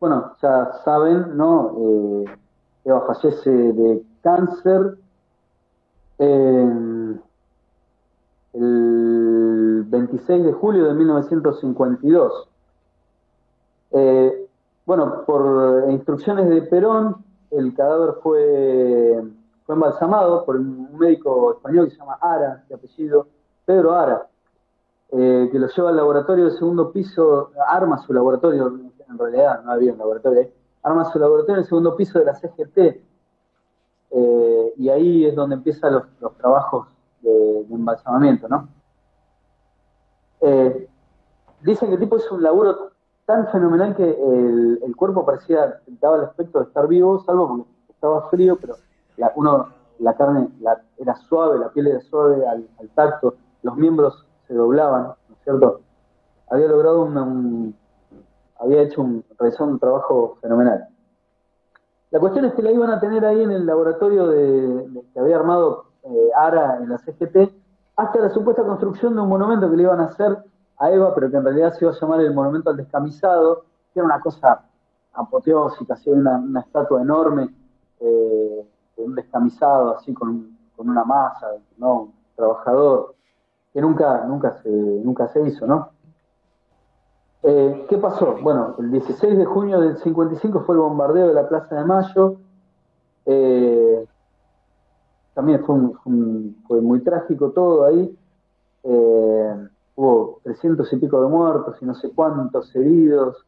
bueno, ya saben, ¿no? Eh, Eva fallece de cáncer el 26 de julio de 1952. Eh, bueno, por instrucciones de Perón, el cadáver fue, fue embalsamado por un médico español que se llama Ara, de apellido Pedro Ara, eh, que lo lleva al laboratorio del segundo piso, arma su laboratorio, en realidad no había un laboratorio ahí, arma su laboratorio en el segundo piso de la CGT, eh, y ahí es donde empiezan los, trabajos de, embalsamamiento, ¿no? dicen que el tipo es un laburo tan fenomenal que el, cuerpo parecía, daba el aspecto de estar vivo, salvo porque estaba frío, pero la, uno, la carne era suave, la piel era suave al, tacto, los miembros se doblaban, ¿no es cierto? Había logrado un, había hecho un, un trabajo fenomenal. La cuestión es que la iban a tener ahí en el laboratorio de, que había armado eh, ARA en la CGT, hasta la supuesta construcción de un monumento que le iban a hacer a Eva, pero que en realidad se iba a llamar el Monumento al Descamisado, que era una cosa apoteósica, así una, una estatua enorme eh, de un descamisado, así con, una masa, ¿no? un trabajador, que nunca, nunca, se, nunca se hizo, ¿no? Eh, ¿Qué pasó? Bueno, el 16 de junio del 55 fue el bombardeo de la Plaza de Mayo. Eh, también fue, fue, muy trágico todo ahí hubo 300 y pico de muertos y no sé cuántos heridos.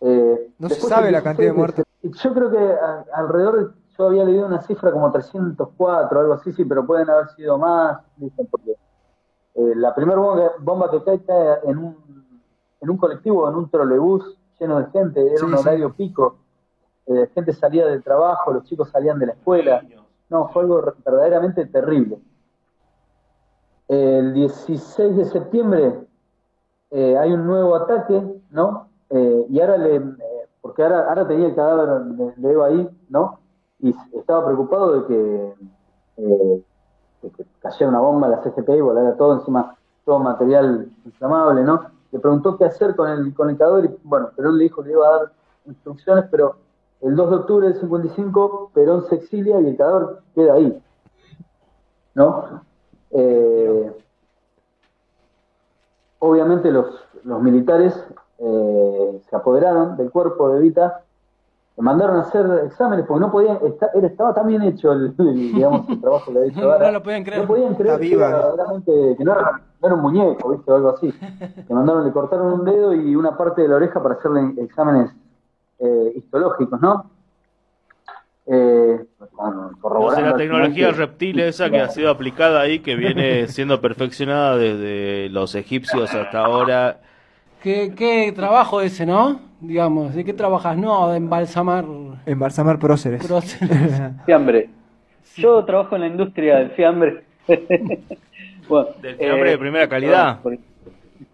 Eh, no se sabe la cantidad de muertos. Yo creo que alrededor, yo había leído una cifra como 304, algo así, sí, pero pueden haber sido más, dicen, porque eh, la primera bomba, que cae cae en un, en un colectivo, en un trolebús lleno de gente, era un horario pico, eh, gente salía del trabajo, los chicos salían de la escuela, no, fue algo verdaderamente terrible. El 16 de septiembre eh, hay un nuevo ataque, ¿no? Eh, y ahora le, eh, porque ahora, ahora tenía el cadáver de, Eva ahí, ¿no? Y estaba preocupado de que, cayera una bomba en la CGP y volara todo encima, todo material inflamable, ¿no? Le preguntó qué hacer con el, con el cadáver y, bueno, Perón le dijo que iba a dar instrucciones, pero el 2 de octubre del 55 Perón se exilia y el cadáver queda ahí, ¿no? Eh, obviamente los, los militares eh, se apoderaron del cuerpo de Vita, le mandaron a hacer exámenes porque no podían, estaba tan bien hecho el, digamos, el trabajo que había hecho No lo podían creer. No podían creer que, era, que no, era, no, era, un muñeco, ¿viste? O algo así. Le mandaron, le cortaron un dedo y una parte de la oreja para hacerle exámenes eh, histológicos, ¿no? Eh, la tecnología reptil esa que ha sido aplicada ahí, que viene siendo perfeccionada desde los egipcios hasta ahora. ¿Qué, qué trabajo ese, no? Digamos, ¿de qué trabajas? No, de embalsamar. Embalsamar próceres. Fiambre. Yo trabajo en la industria del fiambre. bueno, del fiambre de eh, primera calidad.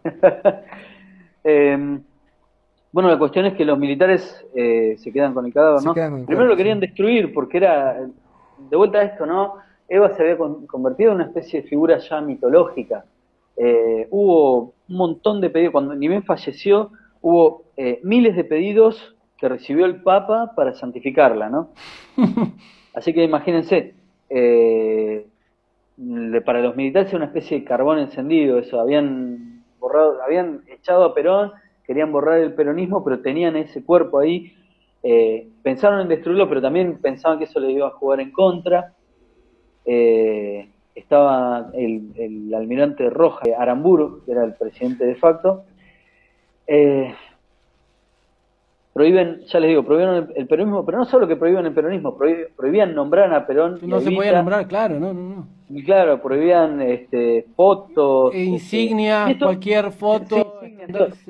eh, bueno, la cuestión es que los militares eh, se quedan con el cadáver, ¿no? Primero lo querían destruir porque era, de vuelta a esto, ¿no? Eva se había convertido en una especie de figura ya mitológica. Eh, hubo un montón de pedidos, cuando ni bien falleció, hubo eh, miles de pedidos que recibió el Papa para santificarla, ¿no? Así que imagínense, para los militares era una especie de carbón encendido, eso, habían borrado, habían echado a Perón querían borrar el peronismo, pero tenían ese cuerpo ahí. Eh, pensaron en destruirlo, pero también pensaban que eso le iba a jugar en contra. Eh, estaba el, almirante Roja Aramburu, que era el presidente de facto. Eh, prohíben, ya les digo, prohibieron el, peronismo, pero no solo que prohíben el peronismo, prohibían nombrar a Perón. No se podía nombrar, claro, no, no, no. Y claro, prohibían este, fotos. E insignias, cualquier foto.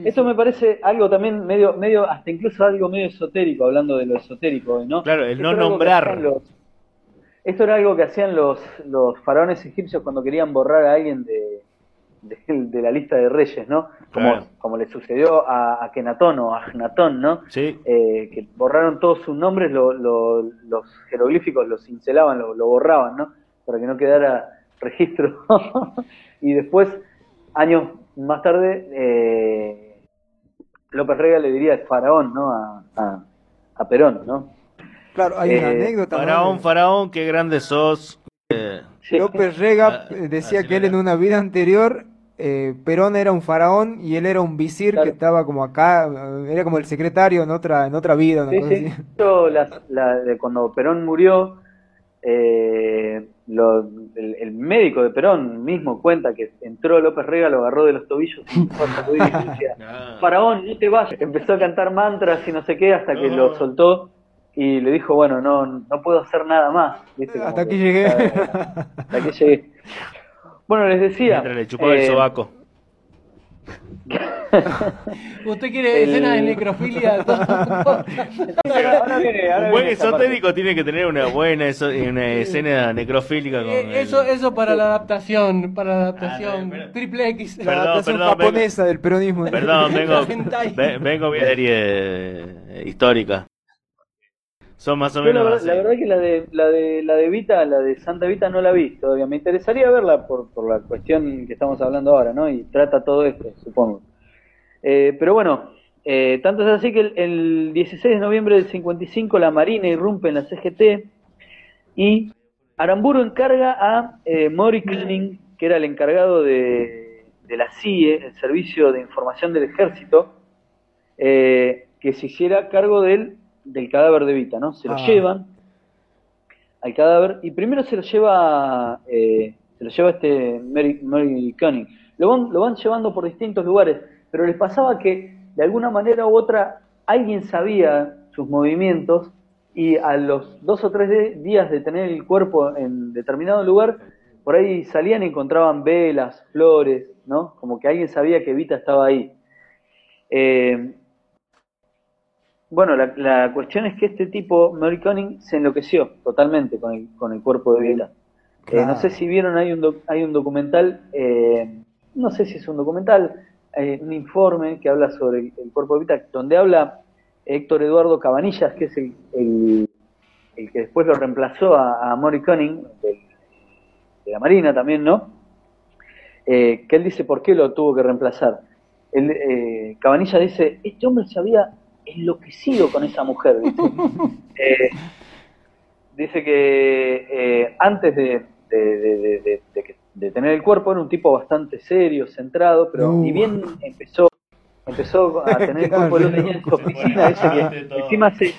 esto, me parece algo también medio, medio, hasta incluso algo medio esotérico, hablando de lo esotérico, ¿no? Claro, el no nombrar. Esto era algo que hacían los, los faraones egipcios cuando querían borrar a alguien de, de, la lista de reyes, ¿no? Como, como le sucedió a, a, Kenatón o a Agnatón, ¿no? Sí. Eh, que borraron todos sus nombres, los jeroglíficos los cincelaban, lo, borraban, ¿no? Para que no quedara registro. y después, años más tarde, eh, López Rega le diría el faraón, ¿no? A, a, Perón, ¿no? Claro, hay una eh, anécdota. Faraón, faraón, qué grande sos. Eh, López Rega ah, decía que él en una vida anterior eh, Perón era un faraón y él era un visir que estaba como acá, era como el secretario en otra en otra vida. cuando Perón murió, eh, el, médico de Perón mismo cuenta que entró López Rega, lo agarró de los tobillos y decía, faraón, no te vayas. Empezó a cantar mantras y no sé qué hasta que lo soltó y le dijo, bueno, no, no puedo hacer nada más. Hasta aquí llegué. Hasta aquí llegué. Bueno, les decía. le chupó el eh, sobaco. ¿Usted quiere escenas de necrofilia? un buen esotérico tiene que tener una buena una escena necrofílica. Con eh, eso, eso para la adaptación, para la adaptación. Ah, Triple X. la adaptación japonesa del peronismo. Perdón, vengo, vengo bien serie eh, histórica. Son más o menos. La, verdad que la de, la de la de Vita, la de Santa Vita no la vi todavía. Me interesaría verla por, por la cuestión que estamos hablando ahora, ¿no? Y trata todo esto, supongo. Eh, pero bueno, eh, tanto es así que el, 16 de noviembre del 55 la Marina irrumpe en la CGT y Aramburu encarga a eh, Mori Cunning, que era el encargado de, de, la CIE, el Servicio de Información del Ejército, que se hiciera cargo del del cadáver de Vita, ¿no? Se lo ah. llevan al cadáver y primero se lo lleva eh, se lo lleva este Mary, Mary Cunning. Lo van, lo van llevando por distintos lugares, pero les pasaba que de alguna manera u otra alguien sabía sus movimientos y a los dos o tres días de tener el cuerpo en determinado lugar, por ahí salían y encontraban velas, flores, ¿no? Como que alguien sabía que Vita estaba ahí. Eh, bueno, la, cuestión es que este tipo, Mary Conning, se enloqueció totalmente con el, con el cuerpo de Vita. Eh, no sé si vieron, hay un, hay un documental, eh, no sé si es un documental, eh, un informe que habla sobre el, cuerpo de Vita, donde habla Héctor Eduardo Cabanillas, que es el, el, que después lo reemplazó a, a Mori Conning, de la Marina también, ¿no? que él dice por qué lo tuvo que reemplazar. Él, Cabanillas dice, este hombre sabía enloquecido con esa mujer. Eh, dice que eh, antes de, de, tener el cuerpo era un tipo bastante serio, centrado, pero ni bien empezó empezó a tener el cuerpo, lo tenía en su oficina, dice que encima se,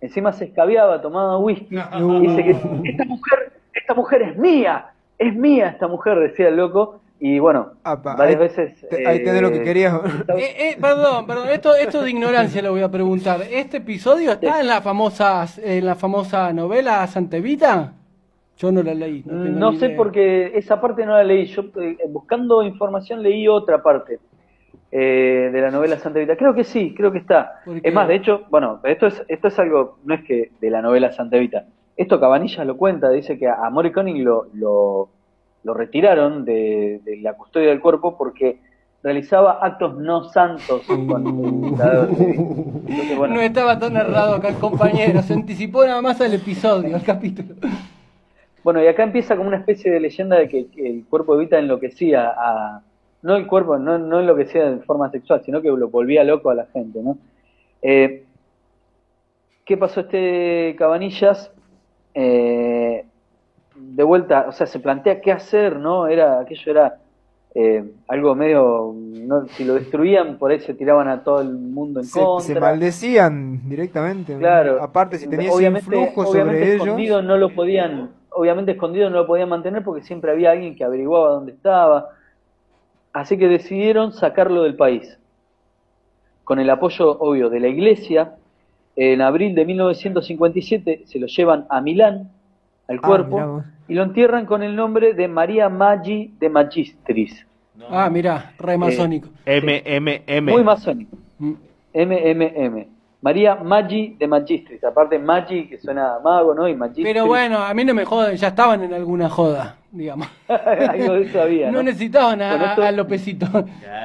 encima se escabiaba, tomaba whisky, dice que esta mujer, esta mujer es mía, es mía esta mujer, decía el loco, y bueno, varias veces... ahí tenés lo que eh, querías. Eh, eh, perdón, perdón, esto, esto de ignorancia le voy a preguntar. ¿Este episodio está en la famosa, en la famosa novela Santevita? Yo no la leí. No, sé porque esa parte no la leí. Yo buscando información leí otra parte de la novela Santevita. Creo que sí, creo que está. Es más, de hecho, bueno, esto es, esto es algo, no es que de la novela Santevita. Esto Cabanilla lo cuenta, dice que a Morricone lo, lo lo retiraron de, la custodia del cuerpo porque realizaba actos no santos con No estaba tan errado acá el compañero, se anticipó nada más al episodio, al capítulo. Bueno, y acá empieza como una especie de leyenda de que, el cuerpo de Vita enloquecía a... No el cuerpo, no, no enloquecía de forma sexual, sino que lo volvía loco a la gente, ¿no? Eh, ¿Qué pasó este Cabanillas? Eh, de vuelta, o sea, se plantea qué hacer, ¿no? Era, aquello era eh, algo medio, no, si lo destruían, por ahí se tiraban a todo el mundo en contra. Se maldecían directamente. Claro. Aparte, si tenías influjo sobre escondido no lo podían, obviamente escondido no lo podían mantener porque siempre había alguien que averiguaba dónde estaba. Así que decidieron sacarlo del país. Con el apoyo, obvio, de la iglesia, en abril de 1957 se lo llevan a Milán, al ah, cuerpo y lo entierran con el nombre de María Maggi de Magistris. Ah, mira, re masónico. M, M, M. Muy masónico. Mm. M, M, M. María Maggi de Magistris. Aparte, Maggi, que suena mago, ¿no? Y Magistris. Pero bueno, a mí no me jodan, ya estaban en alguna joda, digamos. Algo de eso había. No, necesitaban a, a, Lopecito.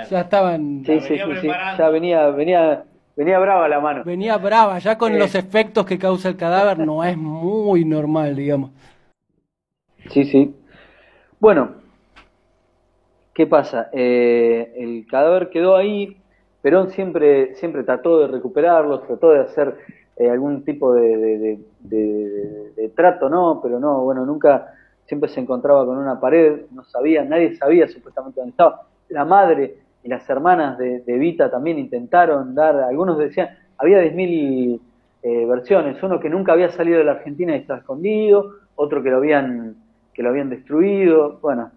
Ya estaban. Sí, sí, sí, Ya venía, venía, venía brava la mano. Venía brava, ya con los efectos que causa el cadáver no es muy normal, digamos. Sí, sí. Bueno, ¿qué pasa? Eh, el cadáver quedó ahí Perón siempre, siempre trató de recuperarlos, trató de hacer eh, algún tipo de, trato, ¿no? Pero no, bueno, nunca, siempre se encontraba con una pared, no sabía, nadie sabía supuestamente dónde estaba. La madre y las hermanas de, Vita también intentaron dar, algunos decían, había 10.000 eh, versiones, uno que nunca había salido de la Argentina y estaba escondido, otro que lo habían, que lo habían destruido, bueno,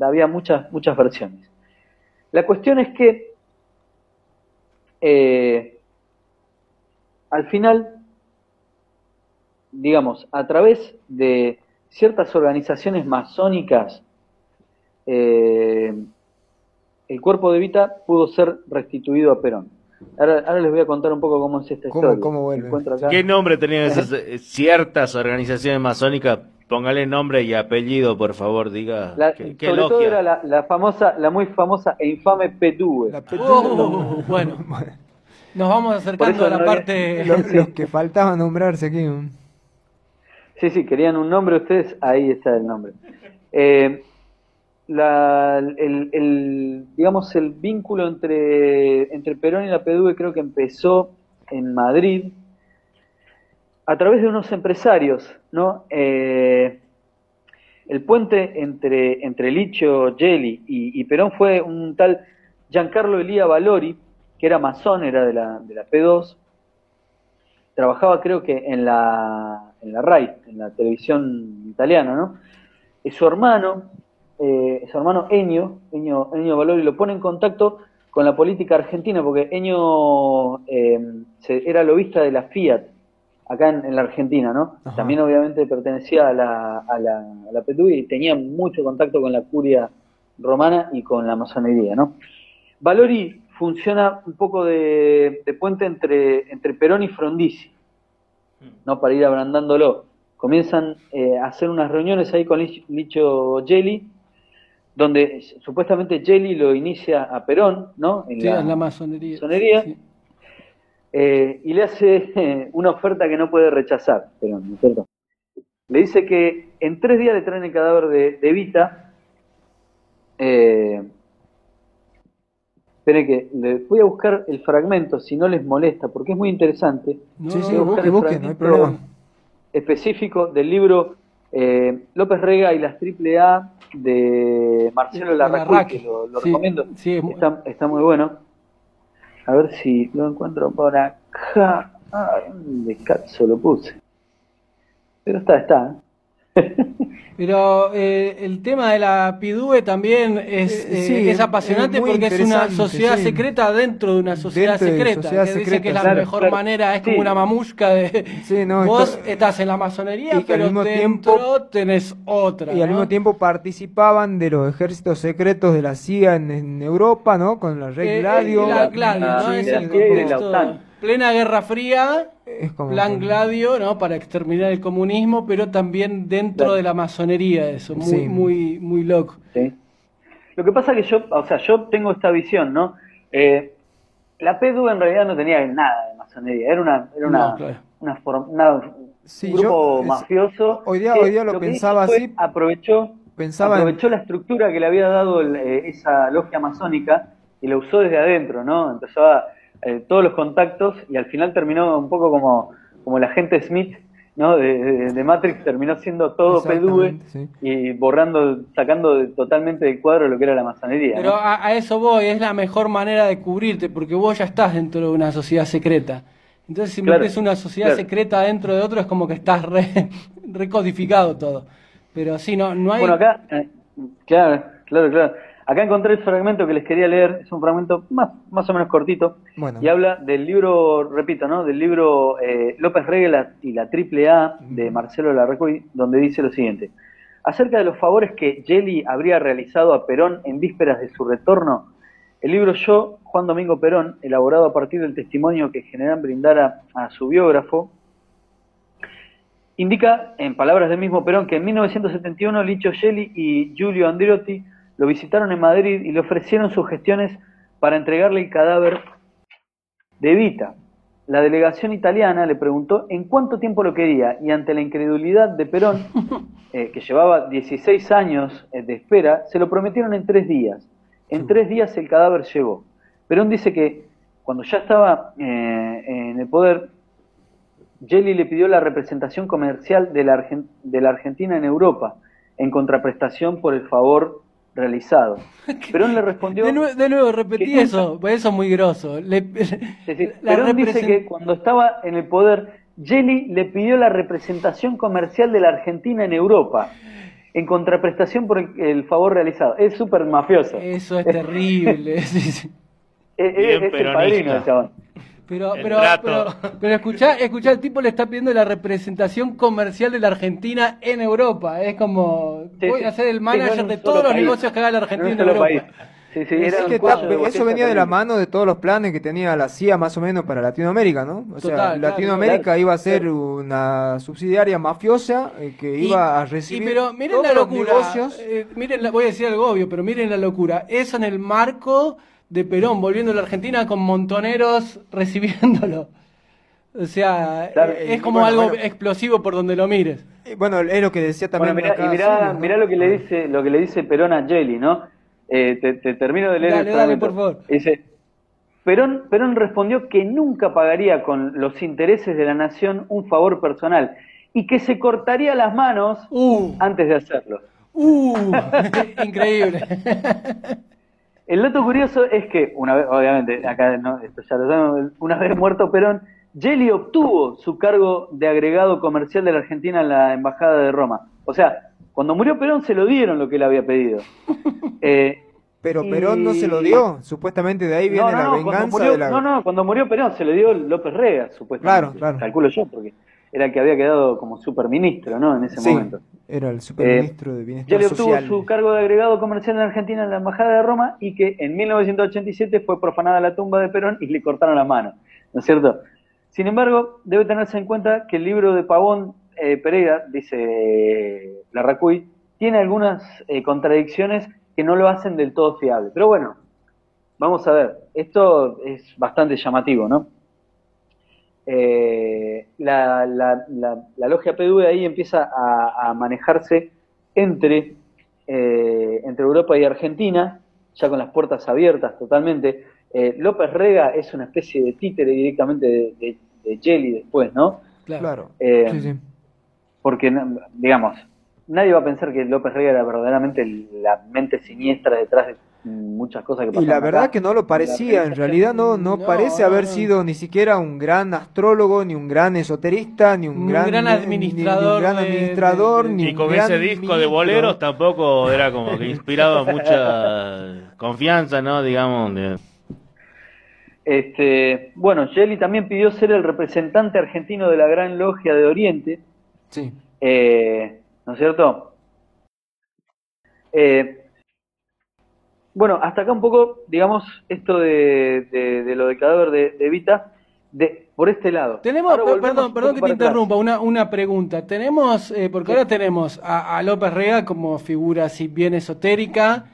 había muchas, muchas versiones. La cuestión es que eh, al final, digamos, a través de ciertas organizaciones masónicas, eh, el cuerpo de Vita pudo ser restituido a Perón. Ahora, les voy a contar un poco cómo es esta historia. ¿Qué nombre tenían esas eh, ciertas organizaciones masónicas? Póngale nombre y apellido, por favor, diga. ¿Qué, sobre todo era la, famosa, la muy famosa e infame PTUE. Oh, bueno, nos vamos acercando a la parte... Los, que faltaba nombrarse aquí. Sí, sí, querían un nombre ustedes, ahí está el nombre. Eh, la, el, digamos, el vínculo entre, entre Perón y la PDUE creo que empezó en Madrid a través de unos empresarios, ¿no? Eh, el puente entre, entre Licho Gelli y, Perón fue un tal Giancarlo Elía Valori, que era masón, era de la, de la P2, trabajaba creo que en la, en la RAI, en la televisión italiana, ¿no? Y su hermano, eh, su hermano Enio, Enio, Enio Valori, lo pone en contacto con la política argentina, porque Enio eh, era lobista de la Fiat, acá en, la Argentina, ¿no? También obviamente pertenecía a la, a la, a la y tenía mucho contacto con la curia romana y con la masonería, ¿no? Valori funciona un poco de, puente entre, entre Perón y Frondizi, ¿no? Para ir abrandándolo. Comienzan eh, a hacer unas reuniones ahí con Licho Gelli, donde supuestamente Gelli lo inicia a Perón, ¿no? En, la, masonería. Eh, y le hace una oferta que no puede rechazar, Perón, ¿no Le dice que en tres días le traen el cadáver de, de Vita. Eh, esperen que le voy a buscar el fragmento, si no les molesta, porque es muy interesante. sí, sí, busque, busque, no hay problema. Específico del libro eh, López Rega y las triple A de Marcelo Larraque, que lo, recomiendo. está, está, muy bueno. A ver si lo encuentro por acá. Ay, de cazzo lo puse. Pero está, está. Pero eh, el tema de la PIDUE también es, eh, es apasionante porque es una sociedad secreta dentro de una sociedad secreta. que dice que es la mejor manera, es como una mamusca de... vos estás en la masonería, pero dentro tiempo, tenés otra. Y al mismo tiempo participaban de los ejércitos secretos de la CIA en, Europa, ¿no? Con la Red Gladio. La Gladio, ¿no? Plena Guerra Fría, plan Gladio, ¿no? Para exterminar el comunismo, pero también dentro de la masonería, eso, muy, muy, muy loco. Lo que pasa que yo, o sea, yo tengo esta visión, ¿no? Eh, la PDU en realidad no tenía nada de masonería, era una, era una, un grupo mafioso. Hoy día, hoy día lo pensaba así. Aprovechó, pensaba aprovechó la estructura que le había dado eh, esa logia masónica y la usó desde adentro, ¿no? Empezó a eh, todos los contactos y al final terminó un poco como, como la gente Smith ¿no? De, Matrix terminó siendo todo PDUE y borrando, sacando totalmente del cuadro lo que era la masonería. Pero a, eso voy, es la mejor manera de cubrirte, porque vos ya estás dentro de una sociedad secreta. Entonces, si metes una sociedad secreta dentro de otro, es como que estás recodificado todo. Pero sí, no, no hay. Bueno, acá, eh, claro, claro, claro. Acá encontré el fragmento que les quería leer, es un fragmento más, más o menos cortito, y habla del libro, repito, ¿no? del libro eh, López Regla y la Triple A de Marcelo Larracoy, donde dice lo siguiente. Acerca de los favores que Jelly habría realizado a Perón en vísperas de su retorno, el libro Yo, Juan Domingo Perón, elaborado a partir del testimonio que General brindara a su biógrafo, indica, en palabras del mismo Perón, que en 1971 Licho Gelli y Giulio Andriotti lo visitaron en Madrid y le ofrecieron sus gestiones para entregarle el cadáver de Vita. La delegación italiana le preguntó en cuánto tiempo lo quería y ante la incredulidad de Perón, eh, que llevaba 16 años eh, de espera, se lo prometieron en tres días. En tres días el cadáver llegó. Perón dice que cuando ya estaba eh, en el poder, Jelly le pidió la representación comercial de la, de la Argentina en Europa, en contraprestación por el favor realizado. Perón le respondió... De, nuevo, repetí eso, eso es muy groso. Le, Perón dice que cuando estaba en el poder, Jelly le pidió la representación comercial de la Argentina en Europa, en contraprestación por el, favor realizado. Es súper mafioso. Eso es terrible. es, el padrino, chabón. Pero, pero, pero, pero, escuchá, escuchá, el tipo le está pidiendo la representación comercial de la Argentina en Europa. Es como, voy a ser el manager de todos los negocios que haga la Argentina en Europa. Sí, sí, eso venía de la mano de todos los planes que tenía la CIA más o menos para Latinoamérica, ¿no? O sea, Latinoamérica iba a ser una subsidiaria mafiosa eh, que iba a recibir pero miren la locura, eh, miren voy a decir algo obvio, pero miren la locura. Eso en el marco de Perón volviendo a la Argentina con montoneros recibiéndolo. O sea, es como algo explosivo por donde lo mires. Bueno, es lo que decía también. Bueno, mirá, mirá, lo que le dice, lo que le dice Perón a Jelly, ¿no? Eh, te, termino de leer el dale, por favor. Dice, Perón, Perón respondió que nunca pagaría con los intereses de la nación un favor personal y que se cortaría las manos uh. antes de hacerlo. Uh, increíble. El dato curioso es que, una vez, obviamente, acá no, esto ya lo sabemos, una vez muerto Perón, Jelly obtuvo su cargo de agregado comercial de la Argentina en la Embajada de Roma. O sea, cuando murió Perón se lo dieron lo que él había pedido. Eh, pero Perón no se lo dio, supuestamente de ahí viene la venganza de la... No, no, cuando murió Perón se le dio López Rega, supuestamente. Claro, claro. Calculo yo, porque era el que había quedado como superministro, ¿no? En ese sí, momento. Era el superministro de Bienestar Ya le obtuvo su cargo de agregado comercial en Argentina en la Embajada de Roma y que en 1987 fue profanada la tumba de Perón y le cortaron la mano, ¿no es cierto? Sin embargo, debe tenerse en cuenta que el libro de Pavón eh, Pereira, dice eh, Larracuy, tiene algunas eh, contradicciones que no lo hacen del todo fiable. Pero bueno, vamos a ver, esto es bastante llamativo, ¿no? Eh, la, la, la, logia PDV ahí empieza a, manejarse entre, eh, entre Europa y Argentina, ya con las puertas abiertas totalmente. Eh, López Rega es una especie de títere directamente de, de, Jelly después, ¿no? Claro. Porque, digamos, nadie va a pensar que López Rega era verdaderamente la mente siniestra detrás de muchas cosas que Y la verdad que no lo parecía, en realidad no, no, parece haber sido ni siquiera un gran astrólogo, ni un gran esoterista, ni un, gran, administrador. Ni, gran administrador, ni con ese disco de boleros tampoco era como que inspiraba mucha confianza, ¿no? Digamos. Este, bueno, Jelly también pidió ser el representante argentino de la Gran Logia de Oriente. Sí. Eh, ¿No es cierto? Eh, bueno, hasta acá un poco, digamos, esto de, de, lo del cadáver de, Evita, de, por este lado. Tenemos, perdón, perdón que te interrumpa, una, una pregunta. Tenemos, eh, porque ahora tenemos a, López Rega como figura así bien esotérica,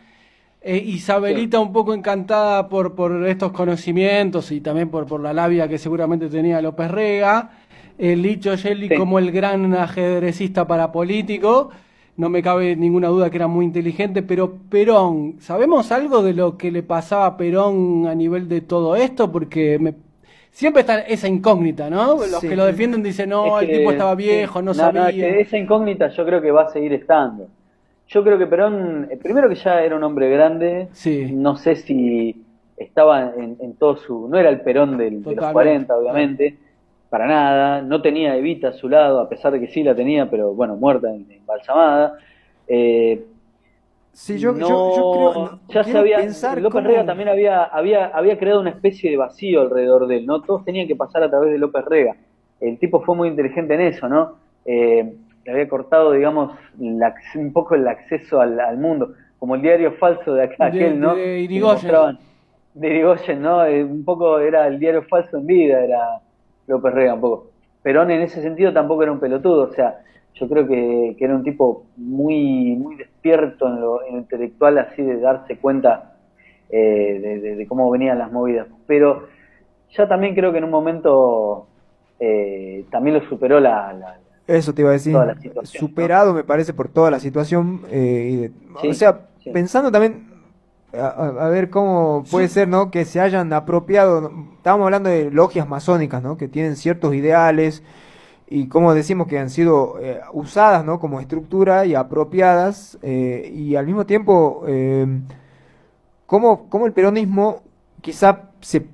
eh, Isabelita un poco encantada por, por estos conocimientos y también por, por la labia que seguramente tenía López Rega, el Licho Jelly como el gran ajedrecista parapolítico no me cabe ninguna duda que era muy inteligente, pero Perón, ¿sabemos algo de lo que le pasaba a Perón a nivel de todo esto? Porque me... siempre está esa incógnita, ¿no? Los que lo defienden dicen, no, el tipo estaba viejo, no, sabía. esa incógnita yo creo que va a seguir estando. Yo creo que Perón, eh, primero que ya era un hombre grande, sí. no sé si estaba en, todo su... No era el Perón del, de los 40, obviamente para nada, no tenía Evita a su lado, a pesar de que sí la tenía, pero bueno, muerta, embalsamada. Eh, sí, yo, creo, ya se había, López Rega también había, había, había creado una especie de vacío alrededor de él, ¿no? Todos tenían que pasar a través de López Rega. El tipo fue muy inteligente en eso, ¿no? Eh, le había cortado, digamos, un poco el acceso al, mundo, como el diario falso de aquel, ¿no? De Irigoyen. De Irigoyen, ¿no? Eh, un poco era el diario falso en vida, era López Rega un poco. Perón en ese sentido tampoco era un pelotudo, o sea, yo creo que, era un tipo muy, muy despierto en lo, intelectual, así de darse cuenta eh, de, cómo venían las movidas. Pero ya también creo que en un momento eh, también lo superó la, eso te iba a decir. Superado, me parece, por toda la situación. Eh, o sea, pensando también a, ver cómo puede ser, ¿no? Que se hayan apropiado, estábamos hablando de logias masónicas, ¿no? Que tienen ciertos ideales y como decimos que han sido eh, usadas, ¿no? Como estructura y apropiadas eh, y al mismo tiempo, eh, cómo, cómo el peronismo quizá se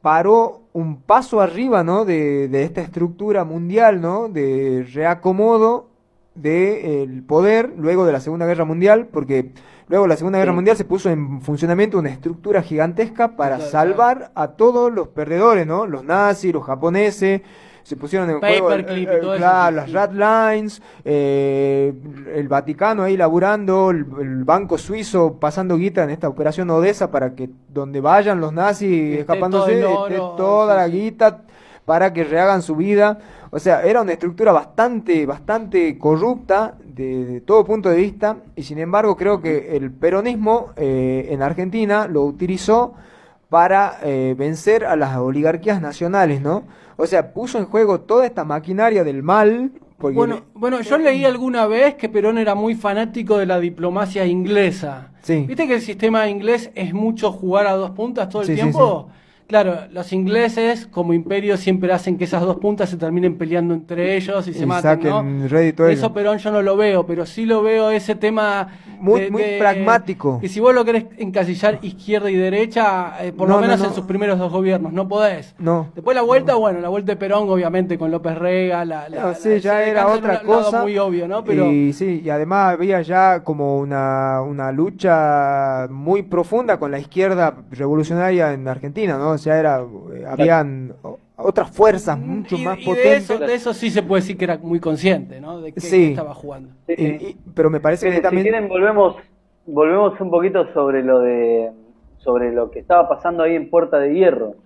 paró un paso arriba, ¿no? De, de esta estructura mundial, ¿no? De reacomodo del poder luego de la Segunda Guerra Mundial, porque luego de la Segunda Guerra Mundial se puso en funcionamiento una estructura gigantesca para salvar a todos los perdedores, ¿no? Los nazis, los japoneses, se pusieron en juego las Rat Lines, eh, el Vaticano ahí laburando, el, Banco Suizo pasando guita en esta operación Odessa para que donde vayan los nazis escapándose, esté toda la guita para que rehagan su vida. O sea, era una estructura bastante, bastante corrupta de, todo punto de vista y sin embargo creo que el peronismo eh, en Argentina lo utilizó para eh, vencer a las oligarquías nacionales, ¿no? O sea, puso en juego toda esta maquinaria del mal. Bueno, bueno, yo leí alguna vez que Perón era muy fanático de la diplomacia inglesa. Sí. ¿Viste que el sistema inglés es mucho jugar a dos puntas todo el tiempo? Claro, los ingleses como imperio siempre hacen que esas dos puntas se terminen peleando entre ellos y se maten, ¿no? Eso Perón yo no lo veo, pero sí lo veo ese tema muy, muy pragmático. Que si vos lo querés encasillar izquierda y derecha, eh, por lo menos en sus primeros dos gobiernos, no podés. No. Después la vuelta, bueno, la vuelta de Perón obviamente con López Rega, la, la sí, ya era otra cosa. Muy obvio, ¿no? Pero y sí, y además había ya como una, una lucha muy profunda con la izquierda revolucionaria en Argentina, ¿no? O sea, era, eh, habían otras fuerzas mucho más potentes. De eso, sí se puede decir que era muy consciente, ¿no? De que estaba jugando. pero me parece que también... Si quieren, volvemos, volvemos un poquito sobre lo de sobre lo que estaba pasando ahí en Puerta de Hierro.